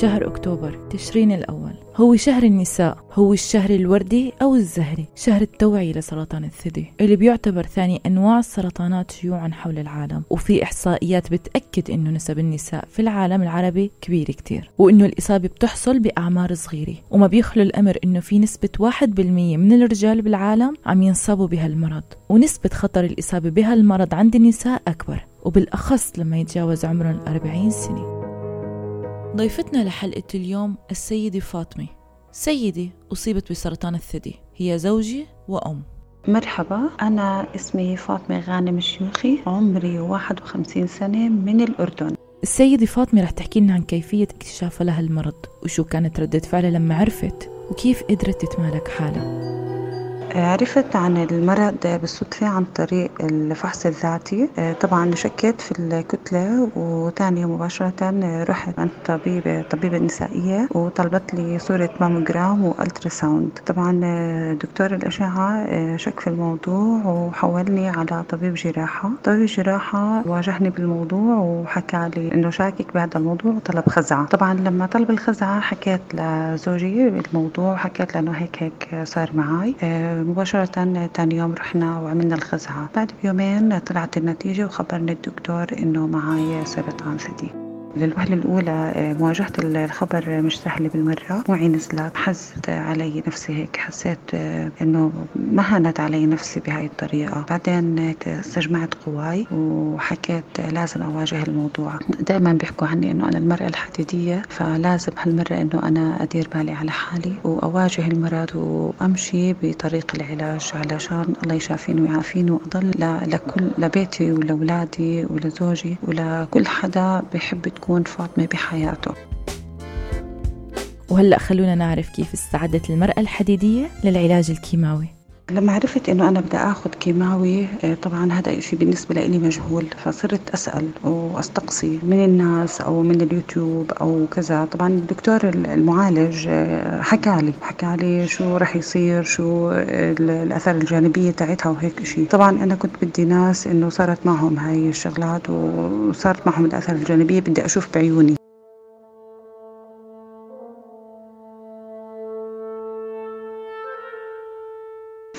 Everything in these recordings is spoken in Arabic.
شهر أكتوبر تشرين الأول. هو شهر النساء هو الشهر الوردي أو الزهري. شهر التوعية لسرطان الثدي اللي بيعتبر ثاني أنواع السرطانات شيوعا حول العالم. وفي إحصائيات بتأكد أنه نسب النساء في العالم العربي كبير كتير وأنه الإصابة بتحصل بأعمار صغيرة. وما بيخلو الأمر أنه في نسبة 1% من الرجال بالعالم عم ينصابوا بهالمرض. ونسبة خطر الإصابة بهالمرض عند النساء أكبر وبالأخص لما يتجاوز عمرهم 40 سنة. ضيفتنا لحلقة اليوم السيدة فاطمة. سيدة أصيبت بسرطان الثدي. هي زوجي وأم. مرحبا أنا اسمي فاطمة غانم الشيوخي عمري 51 سنة من الأردن. السيدة فاطمة رح تحكي لنا عن كيفية اكتشافها لها المرض وشو كانت ردة فعلها لما عرفت وكيف قدرت تتمالك حالها. عرفت عن المرض بالصدفة عن طريق الفحص الذاتي. طبعا شكيت في الكتلة وتاني مباشرة رحت عند طبيبة طبيبة نسائية وطلبت لي صورة mammogram و ultrasound طبعا دكتور الأشعة شك في الموضوع وحولني على طبيب جراحة. طبيب الجراحة واجهني بالموضوع وحكى لي إنه شاكك بهذا الموضوع وطلب خزعة. طبعا لما طلب الخزعة حكيت لزوجي بالموضوع وحكيت له انه هيك هيك صار معي مباشرة تاني يوم رحنا وعملنا الخزعة بعد بيومين طلعت النتيجة وخبرني الدكتور إنه معي سرطان ثدي. للوهلة الأولى آه، مواجهة الخبر مش سهلة بالمرة. وعي نزلت حزت علي نفسي هيك. حسيت آه، إنه ما هانت علي نفسي بهاي الطريقة. بعدين استجمعت قواي وحكيت لازم أواجه الموضوع. دائما بيحكوا عني إنه أنا المرأة الحديدية فلازم هالمرة إنه أنا أدير بالي على حالي وأواجه المرض وأمشي بطريق العلاج علشان الله يشافيني ويعافيني وأضل لكل لبيتي ولأولادي ولزوجي ولكل حدا بحب تكون فاطمة بحياته. وهلأ خلونا نعرف كيف استعدت المرأة الحديدية للعلاج الكيماوي. لما عرفت إنه أنا بدي اخذ كيماوي آه، طبعا هذا شيء بالنسبة لي مجهول فصرت أسأل وأستقصي من الناس أو من اليوتيوب أو كذا. طبعا الدكتور المعالج آه، حكى لي حكى لي شو راح يصير شو الأثار الجانبية تاعتها وهيك شيء طبعا أنا كنت بدي ناس إنه صارت معهم هاي الشغلات وصارت معهم الأثار الجانبية بدي أشوف بعيوني.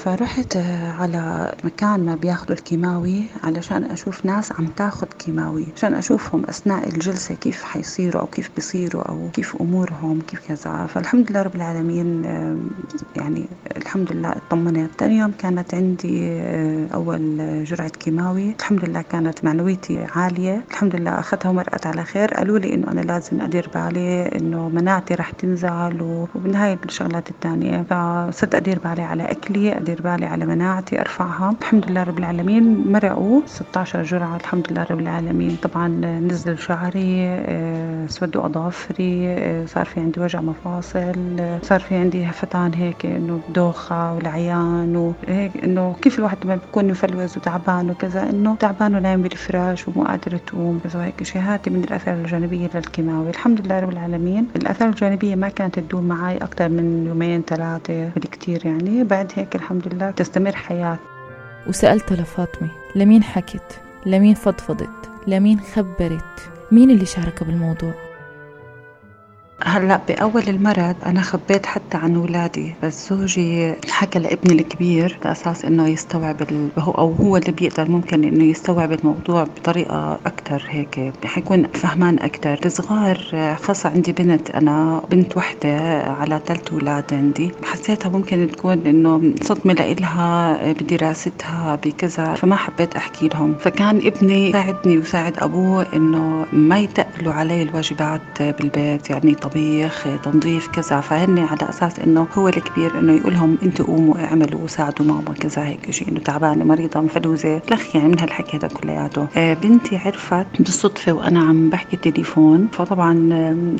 فرحت على مكان ما بياخذوا الكيماوي علشان أشوف ناس عم تاخذ كيماوي عشان أشوفهم أثناء الجلسة كيف حيصيروا أو كيف بيصيروا أو كيف أمورهم كيف كذا. فالحمد لله رب العالمين يعني الحمد لله اطمنت. ثاني يوم كانت عندي آه، أول جرعة كيماوي. الحمد لله كانت معنويتي عالية. الحمد لله أخذتها ومرقت على خير. قالوا لي إنه أنا لازم أدير بالي إنه مناعتي رح تنزل وبنهايه الشغلات الثانية فصرت أدير بالي على أكلي أدير أدير بالي على مناعتي أرفعها. الحمد لله رب العالمين. مرقوا 16 جرعة. الحمد لله رب العالمين. طبعا نزل شعري آه، سودوا أظافري آه، صار في عندي وجع مفاصل صار في عندي هفتان هيك إنه دوخة والعيان وهيك إنه كيف الواحد لما بيكون مفلوز وتعبان وكذا إنه تعبان ونايم بالفراش ومو قادر تقوم كذا وهيك شيء هاتي من الآثار الجانبية للكيماوي. الحمد لله رب العالمين. الآثار الجانبية ما كانت تدوم معي أكثر من يومين ثلاثة بالكثير يعني. بعد هيك الحمد لله تستمر حياة وسألت لفاطمة لمين حكت لمين فضفضت؟ لمين خبرت؟ مين اللي شارك بالموضوع؟ هلأ بأول المرض أنا خبيت حتى عن اولادي بس زوجي حكى لابني الكبير على أساس إنه يستوعب هو أو هو اللي بيقدر ممكن إنه يستوعب الموضوع بطريقة أكثر هيك حيكون فهمان أكثر الصغار خاصة عندي بنت أنا بنت وحدة على ثلاث أولاد عندي حسيتها ممكن تكون إنه صدمة لإلها بدراستها بكذا فما حبيت أحكي لهم. فكان ابني ساعدني وساعد أبوه إنه ما يتقلوا علي الواجبات بالبيت يعني طبيخ تنظيف كذا. فهن على أساس إنه هو الكبير إنه يقول لهم أنتوا قوموا اعملوا وساعدوا ماما كذا هيك شيء إنه تعبانة مريضة مفلوزة. لخ يعني من هالحكي هذا كلياته. آه بنتي عرفت بالصدفة وأنا عم بحكي تليفون فطبعا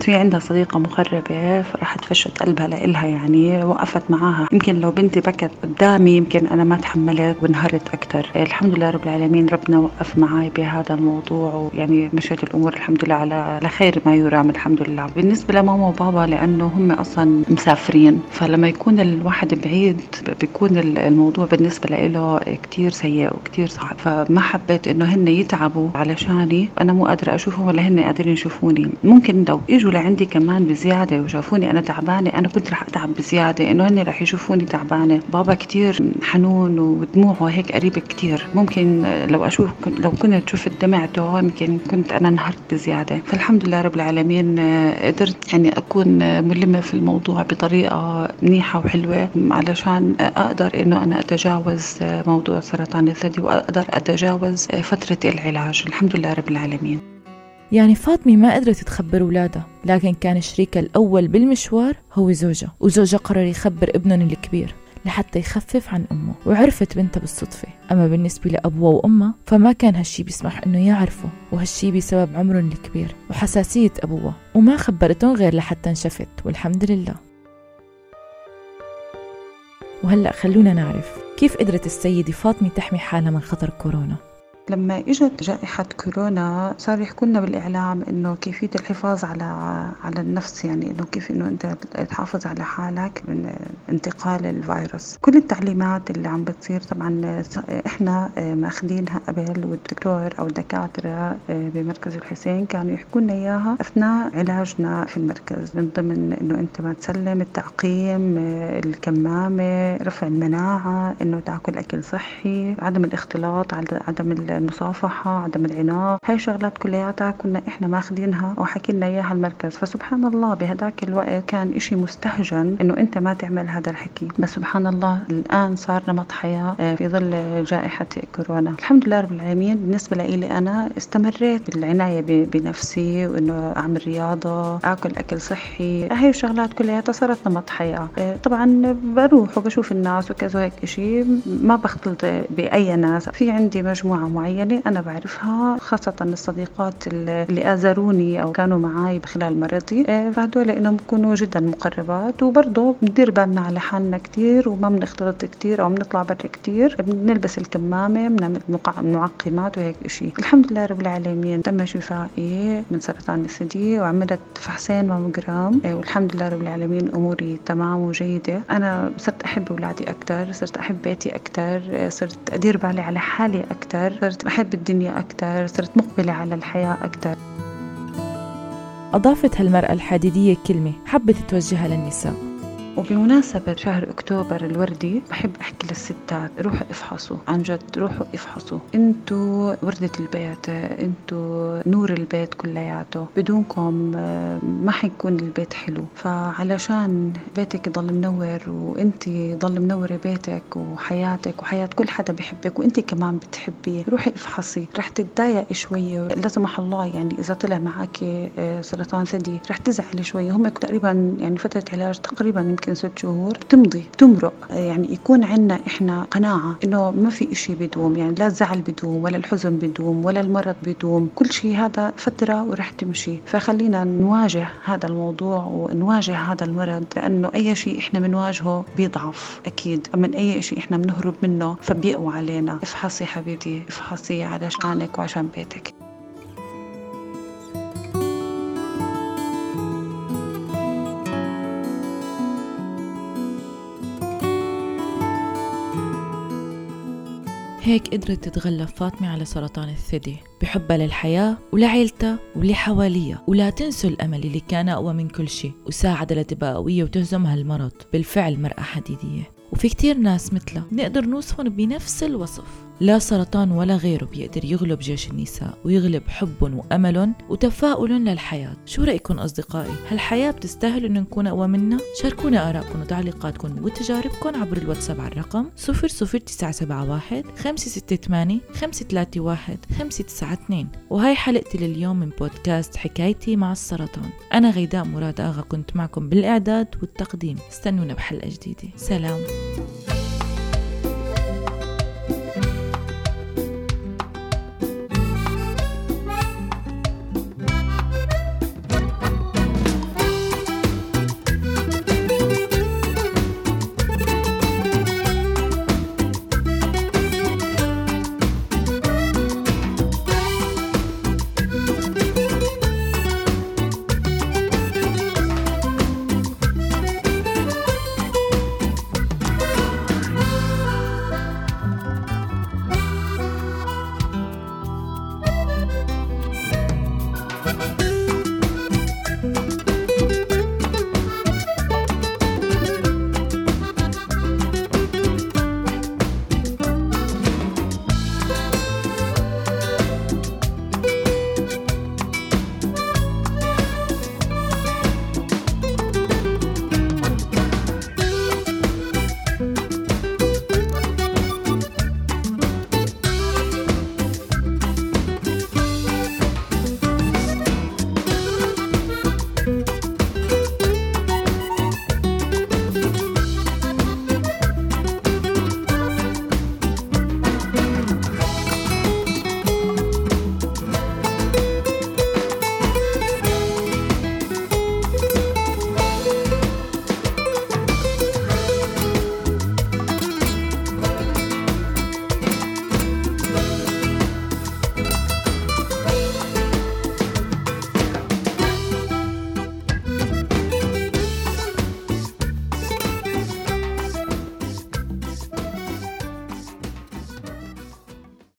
في عندها صديقة مقربه فراحت فشت قلبها لإلها يعني وقفت معاها. يمكن لو بنتي بكت قدامي يمكن أنا ما تحملت وانهارت أكثر آه الحمد لله رب العالمين ربنا وقف معي بهذا الموضوع ويعني مشيت الأمور الحمد لله على خير ما يرام الحمد لله. بالنسبة لماما وبابا لأنه هم أصلا مسافرين. فلما يكون الواحد بعيد بيكون الموضوع بالنسبة له كثير سيء وكثير صعب. فما حبيت إنه هن يتعبوا علشاني. أنا مو قادرة أشوفهم ولا هن قادرين يشوفوني. ممكن لو إجوا لعندي كمان بزيادة وشافوني أنا تعبانة أنا كنت رح أتعب بزيادة. إنه هن رح يشوفوني تعبانة. بابا كثير حنون ودموعه هيك قريبه كثير ممكن لو أشوف لو كنت شفت دمعته يمكن كنت أنا انهارت بزيادة. فالحمد لله رب العالمين قدرت يعني أكون ملمة في الموضوع بطريقة منيحة وحلوة علشان أقدر إنه أنا أتجاوز موضوع سرطان الثدي وأقدر أتجاوز فترة العلاج. الحمد لله رب العالمين. يعني فاطمة ما قدرت تخبر أولادها لكن كان شريكها الأول بالمشوار هو زوجها وزوجها قرر يخبر ابنهم الكبير. لحتى يخفف عن أمه وعرفت بنتها بالصدفة. أما بالنسبة لأبوها وأمها فما كان هالشي بيسمح إنه يعرفوا وهالشي بسبب عمرهم الكبير وحساسية أبوها وما خبرتهم غير لحتى انشفت والحمد لله. وهلأ خلونا نعرف كيف قدرت السيدة فاطمة تحمي حالها من خطر كورونا؟ لما إجت جائحة كورونا صار يحكوا لنا بالإعلام إنه كيفية الحفاظ على على النفس يعني إنه كيف إنه أنت تحافظ على حالك من انتقال الفيروس. كل التعليمات اللي عم بتصير طبعا إحنا مأخذينها قبل والدكتور أو الدكاترة بمركز الحسين كانوا يحكوا لنا إياها أثناء علاجنا في المركز من ضمن إنه أنت ما تسلم التعقيم الكمامة رفع المناعة إنه تاكل أكل صحي عدم الاختلاط عدم المصافحة عدم العناق. هاي شغلات كلياتها كنا إحنا ماخذينها وحكي لنا إياها المركز. فسبحان الله بهداك الوقت كان إشي مستهجن إنه أنت ما تعمل هذا الحكي. بس سبحان الله الآن صار نمط حياة آه، في ظل جائحة كورونا. الحمد لله رب العالمين. بالنسبة لي أنا استمريت بالعناية بنفسي وإنه أعمل رياضة آكل أكل صحي. هاي الشغلات كلياتها صارت نمط حياة. آه، طبعا بروح وبشوف الناس وكذا هيك إشي ما بختلط بأي ناس. في عندي مجموعة معينة معينة أنا بعرفها خاصة الصديقات اللي آزروني أو كانوا معي خلال مرضي. آه، فهدول إنهم بكونوا جدا مقربات وبرضه بندير بالنا على حالنا كثير وما بنختلط كثير أو بنطلع برا كثير بنلبس الكمامة بنعمل معقمات وهيك شيء الحمد لله رب العالمين تم شفائي من سرطان الثدي وعملت فحصين ماموجرام. آه، والحمد لله رب العالمين أموري تمام وجيدة. أنا صرت أحب أولادي أكثر صرت أحب بيتي أكثر آه، صرت أدير بالي على حالي أكثر صرت أحب الدنيا أكثر صرت مقبلة على الحياة أكثر أضافت هالمرأة الحديدية كلمة حبت توجهها للنساء. وبمناسبة شهر أكتوبر الوردي بحب أحكي للستات روحوا افحصوا عن جد روحوا افحصوا. أنتوا وردة البيت أنتوا نور البيت كلياته. بدونكم آه، ما حيكون البيت حلو. فعلشان بيتك يضل منور وانت ضل منورة بيتك وحياتك وحياة كل حدا بحبك وانت كمان بتحبيه روحي افحصي. رح تتضايق شوية لا سمح الله يعني إذا طلع معك آه، سرطان ثدي رح تزعلي شوية هم تقريبا يعني فترة علاج تقريبا يمكن يمكن ست شهور بتمضي بتمرق يعني يكون عندنا إحنا قناعة إنه ما في إشي بدوم يعني لا الزعل بدوم ولا الحزن بدوم ولا المرض بدوم كل شيء هذا فترة ورح تمشي. فخلينا نواجه هذا الموضوع ونواجه هذا المرض لأنه أي شيء إحنا بنواجهه بيضعف أكيد. من أي شيء إحنا بنهرب منه فبيقوى علينا. افحصي حبيبتي افحصي علشانك وعشان بيتك. هيك قدرت تتغلب فاطمة على سرطان الثدي بحبها للحياة ولعيلتها واللي حواليها ولا تنسوا الأمل اللي كان أقوى من كل شيء وساعد لتبقى قوية وتهزم هالمرض بالفعل مرأة حديدية. وفي كتير ناس مثلها نقدر نوصفهم بنفس الوصف. لا سرطان ولا غيره بيقدر يغلب جيش النساء ويغلب حبهم وأملهم وتفاؤلهم للحياة. شو رأيكم أصدقائي؟ هالحياة بتستاهل إنه نكون أقوى منها؟ شاركونا آرائكم وتعليقاتكم وتجاربكم عبر الواتساب على الرقم 00971 568 531 592 وهي حلقتي لليوم من بودكاست حكايتي مع السرطان. أنا غيداء مراد آغا كنت معكم بالإعداد والتقديم. استنونا بحلقة جديدة. سلام.